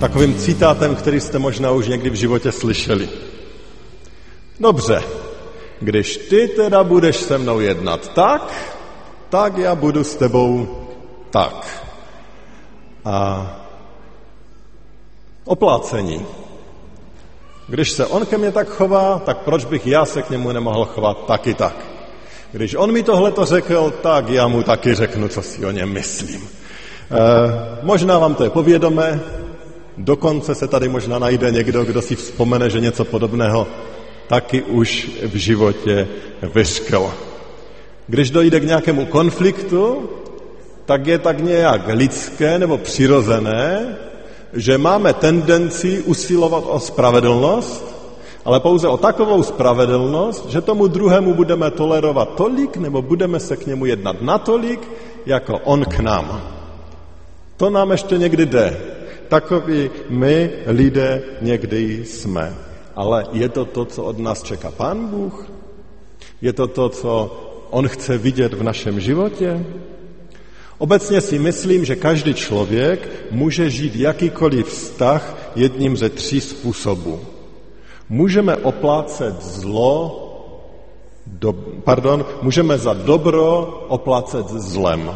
takovým citátem, který jste možná už někdy v životě slyšeli. Dobře, když ty teda budeš se mnou jednat tak, tak já budu s tebou tak. A oplácení. Když se on ke mně tak chová, tak proč bych já se k němu nemohl chovat taky tak? Když on mi tohle to řekl, tak já mu taky řeknu, co si o něm myslím. E, možná vám to je povědomé, dokonce se tady možná najde někdo, kdo si vzpomene, že něco podobného taky už v životě vyřkl. Když dojde k nějakému konfliktu, tak je tak nějak lidské nebo přirozené, že máme tendenci usilovat o spravedlnost, ale pouze o takovou spravedlnost, že tomu druhému budeme tolerovat tolik, nebo budeme se k němu jednat natolik, jako on k nám. To nám ještě někdy jde. Takoví my lidé někdy jsme. Ale je to to, co od nás čeká Pán Bůh? Je to to, co On chce vidět v našem životě? Obecně si myslím, že každý člověk může žít jakýkoliv vztah jedním ze tří způsobů. Můžeme oplácet zlo, do, pardon, můžeme za dobro oplácet zlem.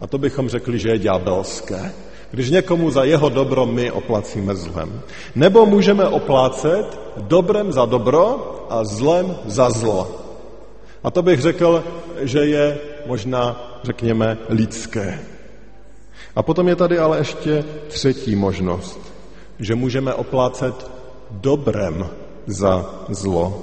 A to bychom řekli, že je ďábelské. Když někomu za jeho dobro my oplacíme zlem. Nebo můžeme oplácet dobrem za dobro a zlem za zlo. A to bych řekl, že je možná, řekněme, lidské. A potom je tady ale ještě třetí možnost, že můžeme oplácet dobrem za zlo.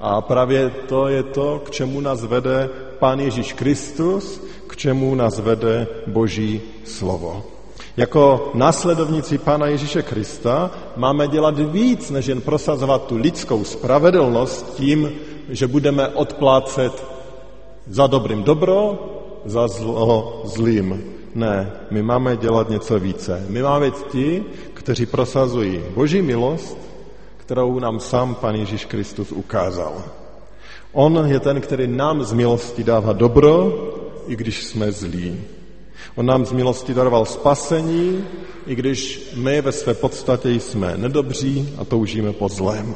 A právě to je to, k čemu nás vede Pán Ježíš Kristus, k čemu nás vede Boží slovo. Jako následovníci Pána Ježíše Krista máme dělat víc, než jen prosazovat tu lidskou spravedlnost tím, že budeme odplácet za dobrým dobro, za zlo zlým. Ne, my máme dělat něco více. My máme být ti, kteří prosazují Boží milost, kterou nám sám Pan Ježíš Kristus ukázal. On je ten, který nám z milosti dává dobro, i když jsme zlí. On nám z milosti daroval spasení, i když my ve své podstatě jsme nedobří a toužíme po zlém.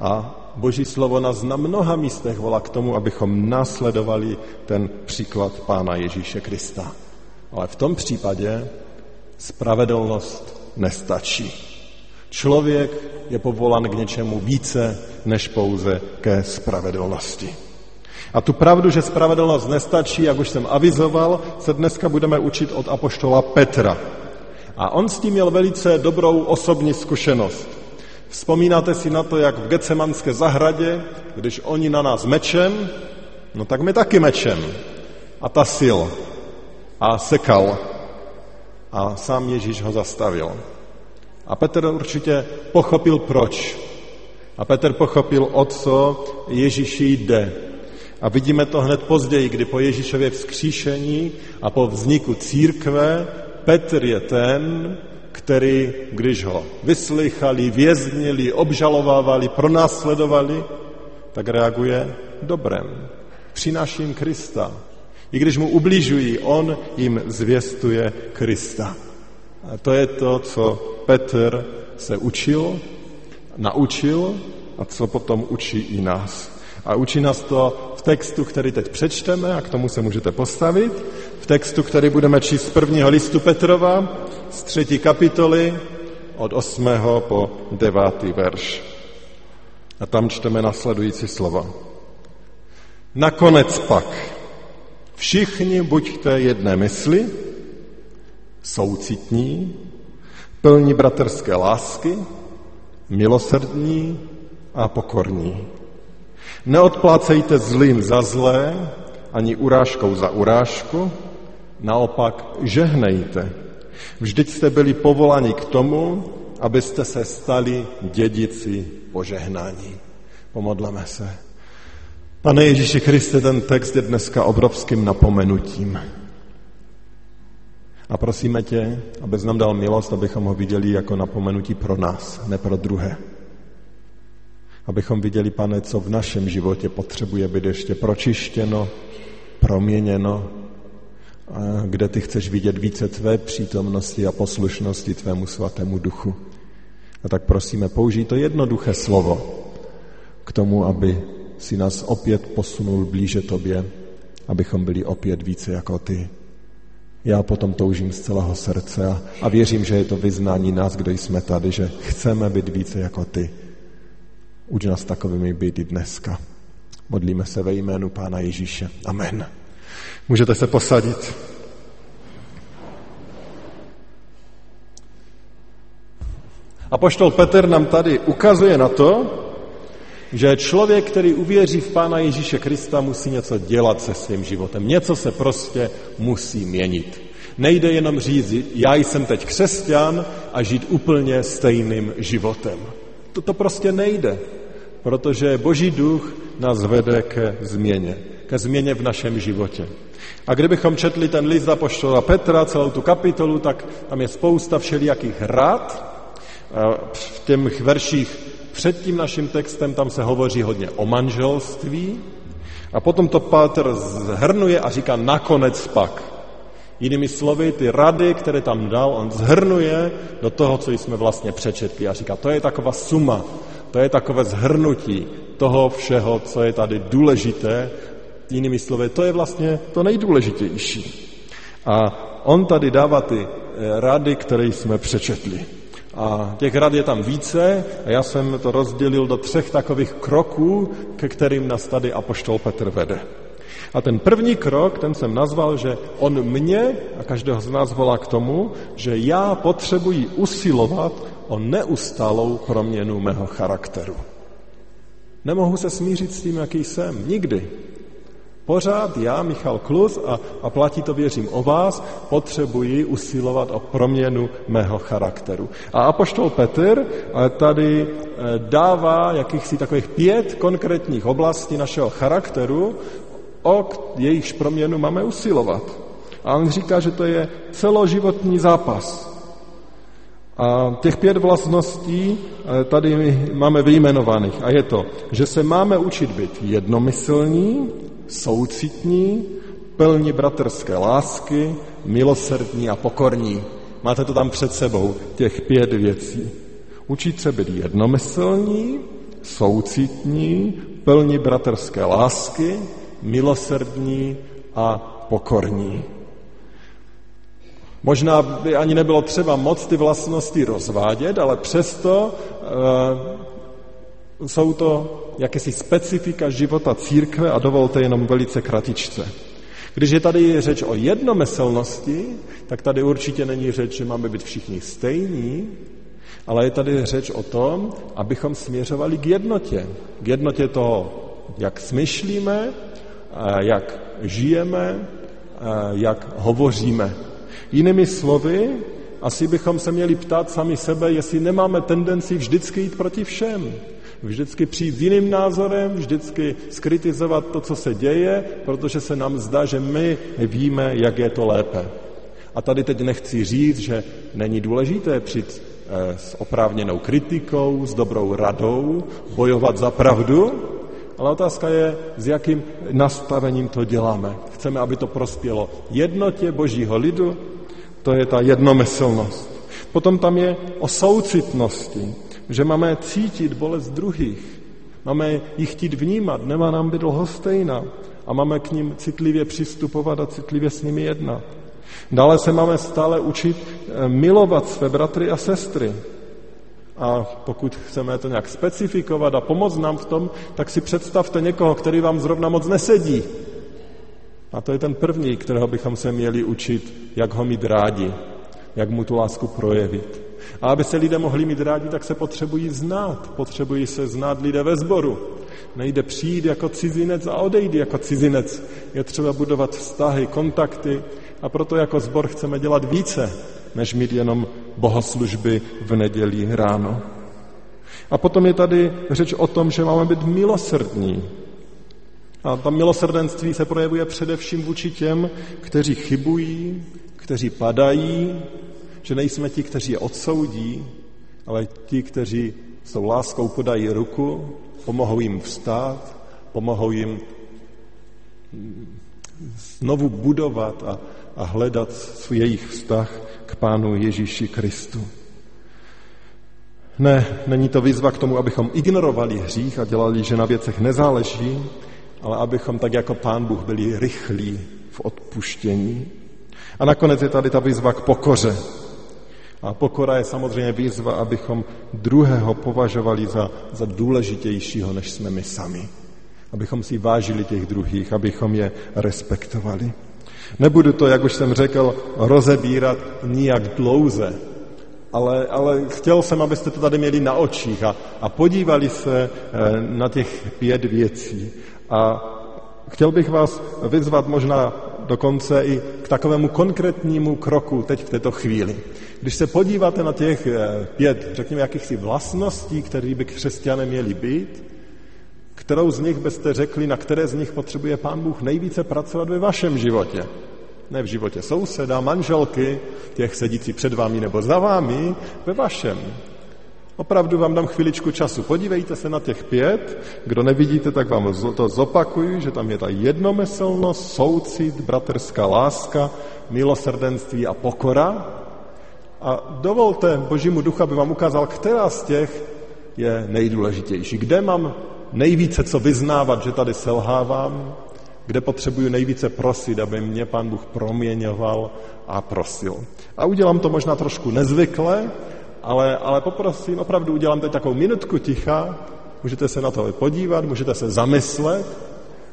A Boží slovo nás na mnoha místech volá k tomu, abychom následovali ten příklad Pána Ježíše Krista. Ale v tom případě spravedlnost nestačí. Člověk je povolán k něčemu více než pouze ke spravedlnosti. A tu pravdu, že spravedlnost nestačí, jak už jsem avizoval, se dneska budeme učit od apoštola Petra. A on s tím měl velice dobrou osobní zkušenost. Vzpomínáte si na to, jak v Gecemanské zahradě, když oni na nás mečem, no tak my taky mečem. A ta sil. A sekal. A sám Ježíš ho zastavil. A Petr určitě pochopil proč. A Petr pochopil, o co Ježíši jde. A vidíme to hned později, kdy po Ježíšově vzkříšení a po vzniku církve Petr je ten, který, když ho vyslychali, věznili, obžalovávali, pronásledovali, tak reaguje dobrem. Přináším Krista. I když mu ubližují, on jim zvěstuje Krista. A to je to, co Petr se učil, naučil a co potom učí i nás. A učí nás to textu, který teď přečteme a k tomu se můžete postavit. V textu, který budeme číst z prvního listu Petrova, z třetí kapitoly, od 8. po 9. verš. A tam čteme nasledující slova. Nakonec pak všichni buďte jedné mysli, soucitní, plní bratrské lásky, milosrdní a pokorní. Neodplácejte zlým za zlé, ani urážkou za urážku, naopak žehnejte, Vždyť jste byli povoláni k tomu, abyste se stali dědici požehnání. Pomodleme se. Pane Ježíši Kriste, ten text je dneska obrovským napomenutím. A prosíme tě, abys nám dal milost, abychom ho viděli jako napomenutí pro nás, ne pro druhé. Abychom viděli, pane, co v našem životě potřebuje být ještě pročištěno, proměněno, kde ty chceš vidět více tvé přítomnosti a poslušnosti tvému svatému duchu. A tak prosíme, použij to jednoduché slovo k tomu, aby si nás opět posunul blíže tobě, abychom byli opět více jako ty. Já potom toužím z celého srdce a, a věřím, že je to vyznání nás, kdo jsme tady, že chceme být více jako ty. Uč nás takovými být i dneska. Modlíme se ve jménu Pána Ježíše. Amen. Můžete se posadit. A poštol Petr nám tady ukazuje na to, že člověk, který uvěří v Pána Ježíše Krista, musí něco dělat se svým životem. Něco se prostě musí měnit. Nejde jenom říct, já jsem teď křesťan a žít úplně stejným životem. To, to prostě nejde, protože Boží duch nás vede ke změně, ke změně v našem životě. A kdybychom četli ten list apoštola Petra, celou tu kapitolu, tak tam je spousta všelijakých rád. V těch verších před tím naším textem tam se hovoří hodně o manželství a potom to Petr zhrnuje a říká nakonec pak. Jinými slovy, ty rady, které tam dal, on zhrnuje do toho, co jsme vlastně přečetli a říká, to je taková suma, to je takové zhrnutí toho všeho, co je tady důležité Jinými slovy, to je vlastně to nejdůležitější. A on tady dává ty eh, rady, které jsme přečetli. A těch rad je tam více a já jsem to rozdělil do třech takových kroků, ke kterým nás tady Apoštol Petr vede. A ten první krok, ten jsem nazval, že on mě a každého z nás volá k tomu, že já potřebuji usilovat o neustálou proměnu mého charakteru. Nemohu se smířit s tím, jaký jsem. Nikdy. Pořád já, Michal Klus, a, a platí to věřím o vás, potřebuji usilovat o proměnu mého charakteru. A Apoštol Petr eh, tady eh, dává jakýchsi takových pět konkrétních oblastí našeho charakteru, o jejichž proměnu máme usilovat. A on říká, že to je celoživotní zápas. A těch pět vlastností eh, tady máme vyjmenovaných. A je to, že se máme učit být jednomyslní, soucitní, plní bratrské lásky, milosrdní a pokorní. Máte to tam před sebou, těch pět věcí. Učit se být jednomyslní, soucitní, plní bratrské lásky, milosrdní a pokorní. Možná by ani nebylo třeba moc ty vlastnosti rozvádět, ale přesto e, jsou to jakési specifika života církve a dovolte jenom velice kratičce. Když je tady řeč o jednomyslnosti, tak tady určitě není řeč, že máme být všichni stejní, ale je tady řeč o tom, abychom směřovali k jednotě. K jednotě toho, jak smyšlíme, jak žijeme, jak hovoříme. Jinými slovy, asi bychom se měli ptát sami sebe, jestli nemáme tendenci vždycky jít proti všem. Vždycky přijít s jiným názorem, vždycky skritizovat to, co se děje, protože se nám zdá, že my víme, jak je to lépe. A tady teď nechci říct, že není důležité přijít eh, s oprávněnou kritikou, s dobrou radou, bojovat za pravdu, ale otázka je, s jakým nastavením to děláme. Chceme, aby to prospělo jednotě božího lidu, to je ta jednomyslnost. Potom tam je o soucitnosti že máme cítit bolest druhých, máme jich chtít vnímat, nemá nám být lhostejná a máme k ním citlivě přistupovat a citlivě s nimi jednat. Dále se máme stále učit eh, milovat své bratry a sestry. A pokud chceme to nějak specifikovat a pomoct nám v tom, tak si představte někoho, který vám zrovna moc nesedí. A to je ten první, kterého bychom se měli učit, jak ho mít rádi, jak mu tu lásku projevit. A aby se lidé mohli mít rádi, tak se potřebují znát. Potřebují se znát lidé ve sboru. Nejde přijít jako cizinec a odejít jako cizinec. Je třeba budovat vztahy, kontakty a proto jako sbor chceme dělat více, než mít jenom bohoslužby v neděli ráno. A potom je tady řeč o tom, že máme být milosrdní. A ta milosrdenství se projevuje především vůči těm, kteří chybují, kteří padají, že nejsme ti, kteří je odsoudí, ale ti, kteří s tou láskou podají ruku, pomohou jim vstát, pomohou jim znovu budovat a, a hledat jejich vztah k Pánu Ježíši Kristu. Ne, není to výzva k tomu, abychom ignorovali hřích a dělali, že na věcech nezáleží, ale abychom tak jako Pán Bůh byli rychlí v odpuštění. A nakonec je tady ta výzva k pokoře. A pokora je samozřejmě výzva, abychom druhého považovali za, za důležitějšího, než jsme my sami. Abychom si vážili těch druhých, abychom je respektovali. Nebudu to, jak už jsem řekl, rozebírat nijak dlouze, ale, ale chtěl jsem, abyste to tady měli na očích a, a podívali se eh, na těch pět věcí. A chtěl bych vás vyzvat možná dokonce i k takovému konkrétnímu kroku teď v této chvíli. Když se podíváte na těch eh, pět, řekněme, jakýchsi vlastností, které by křesťané měli být, kterou z nich byste řekli, na které z nich potřebuje Pán Bůh nejvíce pracovat ve vašem životě? Ne v životě souseda, manželky, těch sedící před vámi nebo za vámi, ve vašem. Opravdu vám dám chviličku času. Podívejte se na těch pět. Kdo nevidíte, tak vám to zopakuju, že tam je ta jednomyslnost, soucit, bratrská láska, milosrdenství a pokora. A dovolte Božímu duchu, aby vám ukázal, která z těch je nejdůležitější. Kde mám nejvíce co vyznávat, že tady selhávám, kde potřebuju nejvíce prosit, aby mě Pán Bůh proměňoval a prosil. A udělám to možná trošku nezvykle, ale, ale poprosím, opravdu udělám teď takovou minutku ticha, můžete se na to podívat, můžete se zamyslet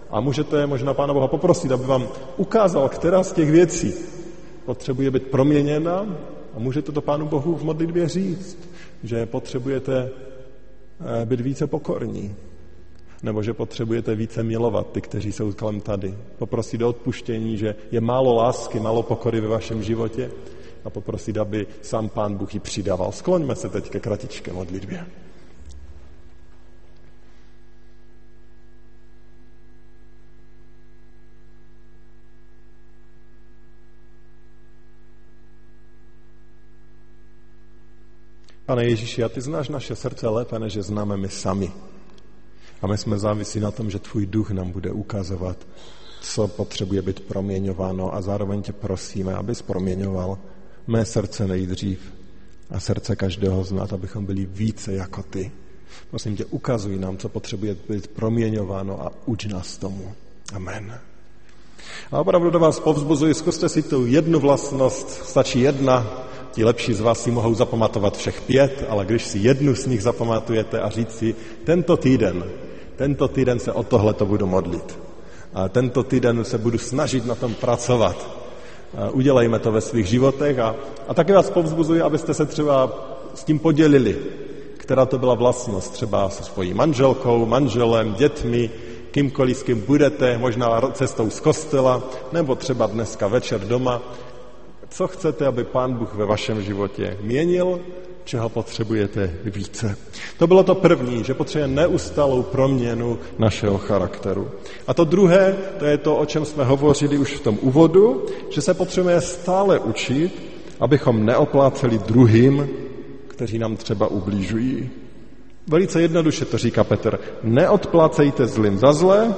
a můžete možná Pána Boha poprosit, aby vám ukázal, která z těch věcí potřebuje být proměněna. A můžete to Pánu Bohu v modlitbě říct, že potřebujete eh, být více pokorní, nebo že potřebujete více milovat ty, kteří jsou kolem tady. Poprosit o odpuštění, že je málo lásky, málo pokory ve vašem životě a poprosit, aby sám Pán Bůh ji přidával. Skloňme se teď ke kratičké modlitbě. Pane Ježíši, a ty znáš naše srdce lépe, než je známe my sami. A my jsme závisí na tom, že tvůj duch nám bude ukazovat, co potřebuje být proměňováno a zároveň tě prosíme, abys proměňoval mé srdce nejdřív a srdce každého z nás, abychom byli více jako ty. Prosím tě, ukazuj nám, co potřebuje být proměňováno a uč nás tomu. Amen. A opravdu do vás povzbuzuji, zkuste si tu jednu vlastnost, stačí jedna, ti lepší z vás si mohou zapamatovat všech pět, ale když si jednu z nich zapamatujete a říct si, tento týden, tento týden se o tohle to budu modlit. A tento týden se budu snažit na tom pracovat. Udělejme to ve svých životech a, a taky vás povzbuzuji, abyste se třeba s tím podělili, která to byla vlastnost, třeba se svojí manželkou, manželem, dětmi, kýmkoliv, s kým budete, možná cestou z kostela, nebo třeba dneska večer doma. Co chcete, aby Pán Bůh ve vašem životě měnil, čeho potřebujete více. To bylo to první, že potřebujeme neustalou proměnu našeho charakteru. A to druhé, to je to, o čem jsme hovořili už v tom úvodu, že se potřebujeme stále učit, abychom neopláceli druhým, kteří nám třeba ublížují. Velice jednoduše to říká Petr. Neodplácejte zlým za zlé,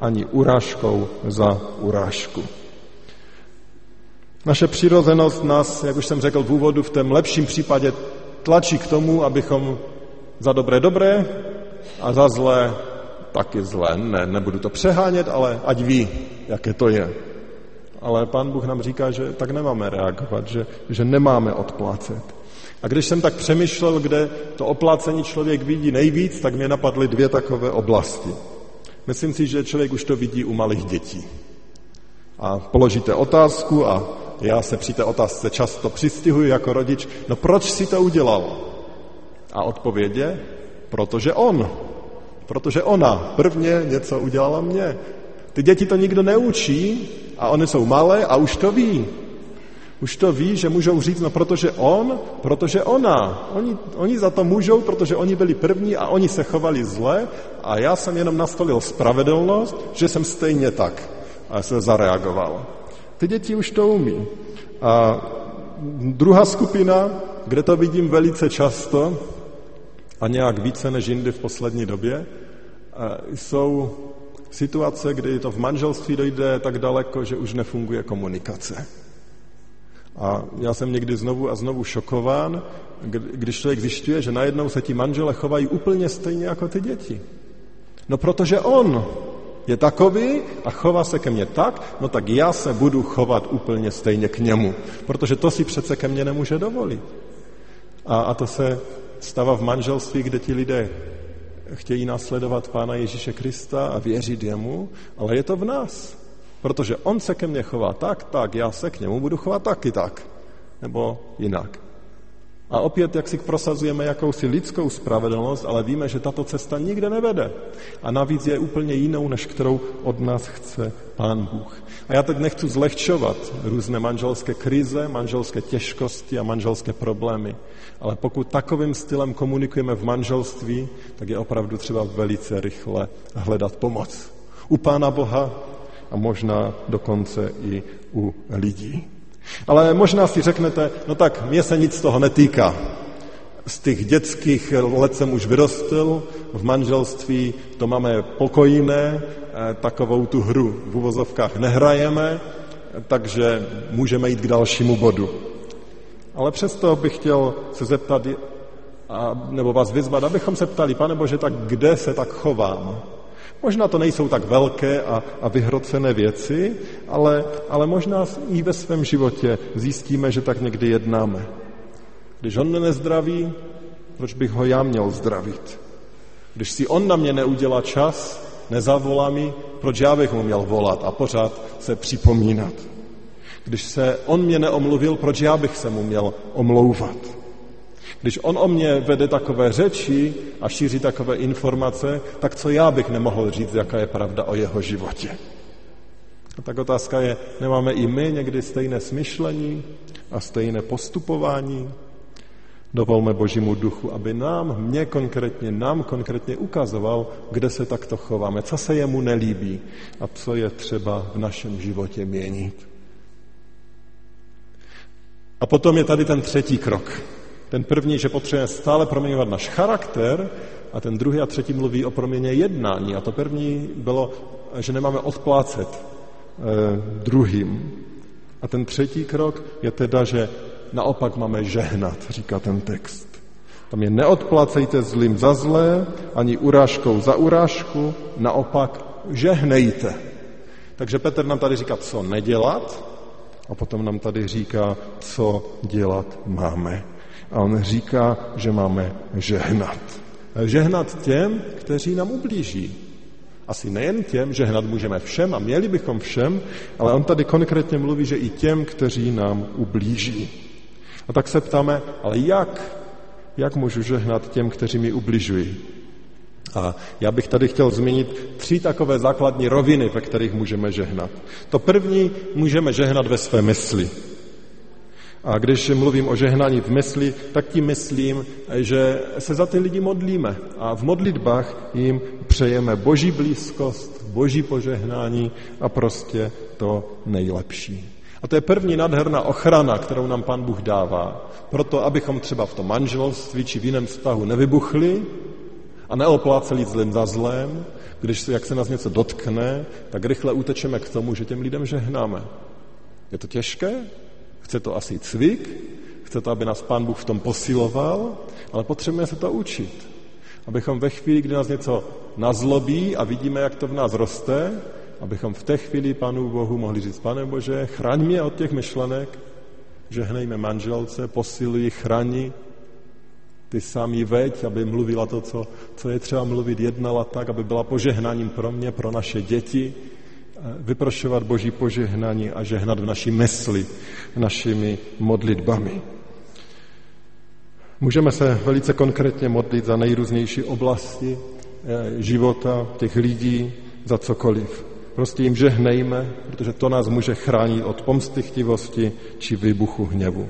ani urážkou za urážku. Naše přirozenost nás, jak už jsem řekl v úvodu, v tom lepším případě tlačí k tomu, abychom za dobré dobré a za zlé taky zlé. Ne, nebudu to přehánět, ale ať ví, jaké to je. Ale pán Bůh nám říká, že tak nemáme reagovat, že, že nemáme odplácet. A když jsem tak přemýšlel, kde to oplácení člověk vidí nejvíc, tak mě napadly dvě takové oblasti. Myslím si, že člověk už to vidí u malých dětí. A položíte otázku a já se při té otázce často přistihuji jako rodič, no proč si to udělal? A odpověď je, protože on. Protože ona prvně něco udělala mě. Ty děti to nikdo neučí a oni jsou malé a už to ví. Už to ví, že můžou říct, no protože on, protože ona. Oni, oni za to můžou, protože oni byli první a oni se chovali zle a já jsem jenom nastolil spravedlnost, že jsem stejně tak a se zareagoval. Ty děti už to umí. A druhá skupina, kde to vidím velice často a nějak více než jindy v poslední době, jsou situace, kdy to v manželství dojde tak daleko, že už nefunguje komunikace. A já jsem někdy znovu a znovu šokován, když člověk zjišťuje, že najednou se ti manžele chovají úplně stejně jako ty děti. No protože on je takový a chová se ke mně tak, no tak já se budu chovat úplně stejně k němu, protože to si přece ke mně nemůže dovolit. A, a to se stává v manželství, kde ti lidé chtějí následovat Pána Ježíše Krista a věřit jemu, ale je to v nás. Protože on se ke mně chová tak, tak, já se k němu budu chovat taky tak. Nebo jinak. A opět, jak si prosazujeme jakousi lidskou spravedlnost, ale víme, že tato cesta nikde nevede. A navíc je úplně jinou, než kterou od nás chce Pán Bůh. A já teď nechci zlehčovat různé manželské krize, manželské těžkosti a manželské problémy. Ale pokud takovým stylem komunikujeme v manželství, tak je opravdu třeba velice rychle hledat pomoc. U Pána Boha a možná dokonce i u lidí. Ale možná si řeknete, no tak mě se nic z toho netýká. Z těch dětských let jsem už vyrostl, v manželství to máme pokojné, eh, takovou tu hru v uvozovkách nehrajeme, takže můžeme jít k dalšímu bodu. Ale přesto bych chtěl se zeptat, a, nebo vás vyzvat, abychom se ptali, pane Bože, tak kde se tak chovám? Možná to nejsou tak velké a, a vyhrocené věci, ale, ale možná i ve svém životě zjistíme, že tak někdy jednáme. Když on mě nezdraví, proč bych ho já měl zdravit? Když si on na mě neudělá čas, nezavolá mi, proč já bych mu měl volat a pořád se připomínat? Když se on mě neomluvil, proč já bych se mu měl omlouvat? Když on o mě vede takové řeči a šíří takové informace, tak co já bych nemohl říct, jaká je pravda o jeho životě? A tak otázka je, nemáme i my někdy stejné smyšlení a stejné postupování? Dovolme Božímu duchu, aby nám, mě konkrétně, nám konkrétně ukazoval, kde se takto chováme, co se jemu nelíbí a co je třeba v našem životě měnit. A potom je tady ten třetí krok. Ten první, že potřebujeme stále proměňovat náš charakter, a ten druhý a třetí mluví o proměně jednání. A to první bylo, že nemáme odplácet eh, druhým. A ten třetí krok je teda, že naopak máme žehnat, říká ten text. Tam je neodplácejte zlým za zlé, ani urážkou za urážku, naopak žehnejte. Takže Petr nám tady říká, co nedělat, a potom nám tady říká, co dělat máme. A on říká, že máme žehnat. Žehnat těm, kteří nám ublíží. Asi nejen těm, žehnat můžeme všem a měli bychom všem, ale on tady konkrétně mluví, že i těm, kteří nám ublíží. A tak se ptáme, ale jak? Jak můžu žehnat těm, kteří mi ubližují? A já bych tady chtěl zmínit tři takové základní roviny, ve kterých můžeme žehnat. To první můžeme žehnat ve své mysli. A když mluvím o žehnání v mysli, tak tím myslím, že se za ty lidi modlíme a v modlitbách jim přejeme boží blízkost, boží požehnání a prostě to nejlepší. A to je první nadherná ochrana, kterou nám Pan Bůh dává. Proto, abychom třeba v tom manželství či v jiném vztahu nevybuchli a neopláceli zlým za zlém, když se, jak se nás něco dotkne, tak rychle utečeme k tomu, že těm lidem žehnáme. Je to těžké? Chce to asi cvik, chce to, aby nás Pán Bůh v tom posiloval, ale potřebujeme se to učit. Abychom ve chvíli, kdy nás něco nazlobí a vidíme, jak to v nás roste, abychom v té chvíli Pánu Bohu mohli říct, pane Bože, chraň mě od těch myšlenek, žehnejme manželce, posiluji, chrani, ty sami veď, aby mluvila to, co, co je třeba mluvit, jednala tak, aby byla požehnáním pro mě, pro naše děti, vyprošovat Boží požehnání a žehnat v naší mysli našimi modlitbami. Můžeme se velice konkrétně modlit za nejrůznější oblasti eh, života těch lidí, za cokoliv. prostě jim žehnejme, protože to nás může chránit od pomsty chtivosti či výbuchu hněvu.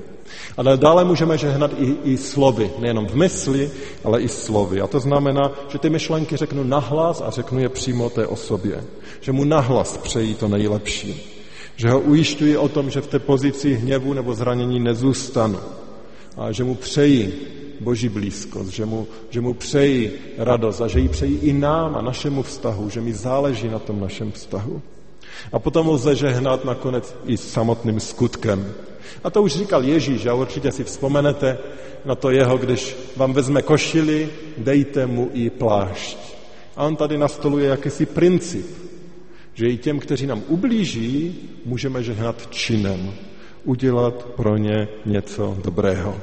Ale dále můžeme žehnat i, i slovy, nejenom v mysli, ale i slovy. A to znamená, že ty myšlenky řeknu nahlas a řeknu je přímo té osobě. Že mu nahlas přejí to nejlepší. Že ho ujišťuji o tom, že v té pozici hněvu nebo zranění nezůstanu. A že mu přeji boží blízkost, že mu, že mu přeji radost a že ji přeji i nám a našemu vztahu, že mi záleží na tom našem vztahu. A potom lze žehnat nakonec i samotným skutkem. A to už říkal Ježíš a určitě si vzpomenete na to jeho, když vám vezme košili, dejte mu i plášť. A on tady nastoluje jakýsi princip, že i těm, kteří nám ublíží, můžeme žehnat činem, udělat pro ně něco dobrého.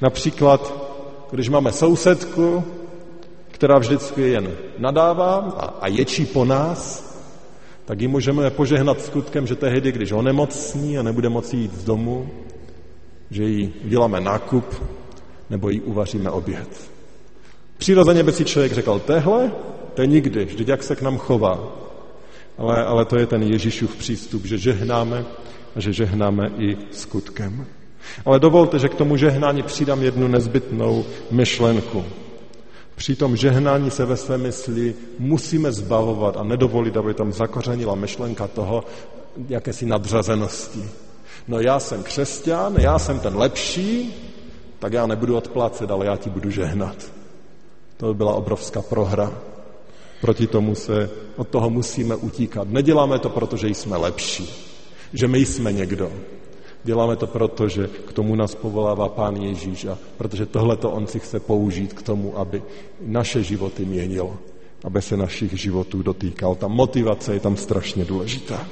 Například, když máme sousedku, která vždycky jen nadává a ječí po nás, tak ji můžeme požehnat skutkem, že tehdy, když onemocní a nebude moci jít z domu, že jí uděláme nákup nebo jí uvaříme oběd. Přirozeně by si člověk řekl, tehle, to je nikdy, vždyť jak se k nám chová. Ale, ale to je ten Ježíšův přístup, že žehnáme a že žehnáme i skutkem. Ale dovolte, že k tomu žehnání přidám jednu nezbytnou myšlenku. Při tom žehnání se ve své mysli musíme zbavovat a nedovolit, aby tam zakořenila myšlenka toho, jakési nadřazenosti. No já jsem křesťan, já jsem ten lepší, tak já nebudu odplácet, ale já ti budu žehnat. To by byla obrovská prohra. Proti tomu se od toho musíme utíkat. Neděláme to, protože jsme lepší, že my jsme někdo, Děláme to proto, že k tomu nás povolává Pán Ježíš a protože tohle to on si chce použít k tomu, aby naše životy měnil, aby se našich životů dotýkal. Ta motivace je tam strašně důležitá.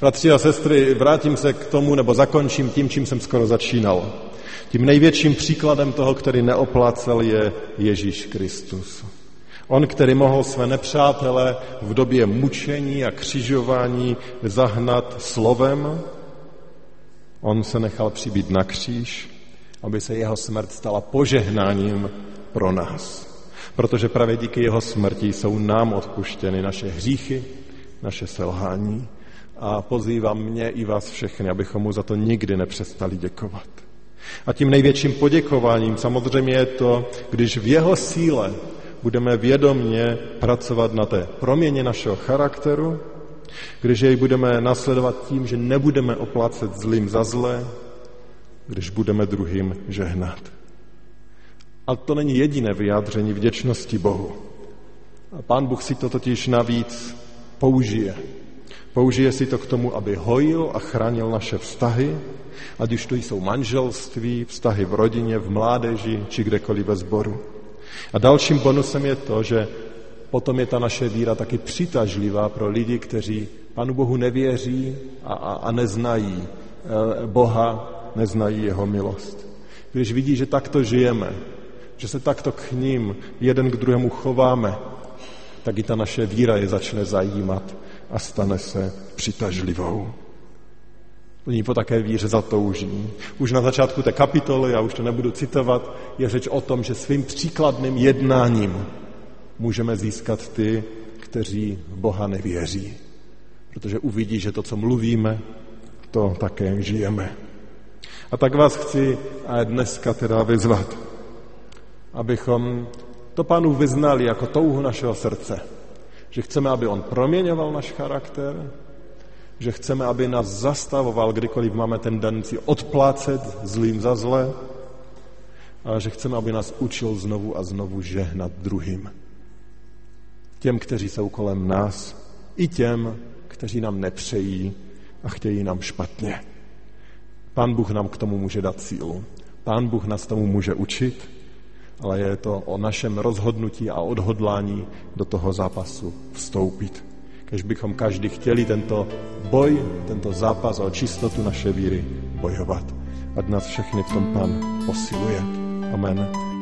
Bratři a sestry, vrátím se k tomu, nebo zakončím tím, čím jsem skoro začínal. Tím největším příkladem toho, který neoplácel, je Ježíš Kristus. On, který mohl své nepřátele v době mučení a křižování zahnat slovem, On se nechal přibít na kříž, aby se jeho smrt stala požehnáním pro nás. Protože právě díky jeho smrti jsou nám odpuštěny naše hříchy, naše selhání a pozývám mě i vás všechny, abychom mu za to nikdy nepřestali děkovat. A tím největším poděkováním samozřejmě je to, když v jeho síle budeme vědomně pracovat na té proměně našeho charakteru, když jej budeme nasledovat tím, že nebudeme oplácet zlým za zlé, když budeme druhým žehnat. A to není jediné vyjádření vděčnosti Bohu. A pán Bůh si to totiž navíc použije. Použije si to k tomu, aby hojil a chránil naše vztahy, ať už to jsou manželství, vztahy v rodině, v mládeži či kdekoliv ve sboru. A dalším bonusem je to, že potom je ta naše víra taky přitažlivá pro lidi, kteří Panu Bohu nevěří a, a, a neznají eh, Boha, neznají jeho milost. Když vidí, že takto žijeme, že se takto k ním jeden k druhému chováme, tak i ta naše víra je začne zajímat a stane se přitažlivou. Oni po také víře zatouží. Už na začátku té kapitoly, já už to nebudu citovat, je řeč o tom, že svým příkladným jednáním můžeme získat ty, kteří v Boha nevěří. Protože uvidí, že to, co mluvíme, to také žijeme. A tak vás chci dneska teda vyzvat, abychom to Pánu vyznali jako touhu našeho srdce. Že chceme, aby On proměňoval náš charakter, že chceme, aby nás zastavoval, kdykoliv máme tendenci odplácet zlým za zlé, a že chceme, aby nás učil znovu a znovu žehnat druhým těm, kteří jsou kolem nás, i těm, kteří nám nepřejí a chtějí nám špatně. Pán Bůh nám k tomu může dát sílu. Pán Bůh nás tomu může učit, ale je to o našem rozhodnutí a odhodlání do toho zápasu vstoupit. Když bychom každý chtěli tento boj, tento zápas o čistotu naše víry bojovat. Ať nás všechny v tom Pán posiluje. Amen.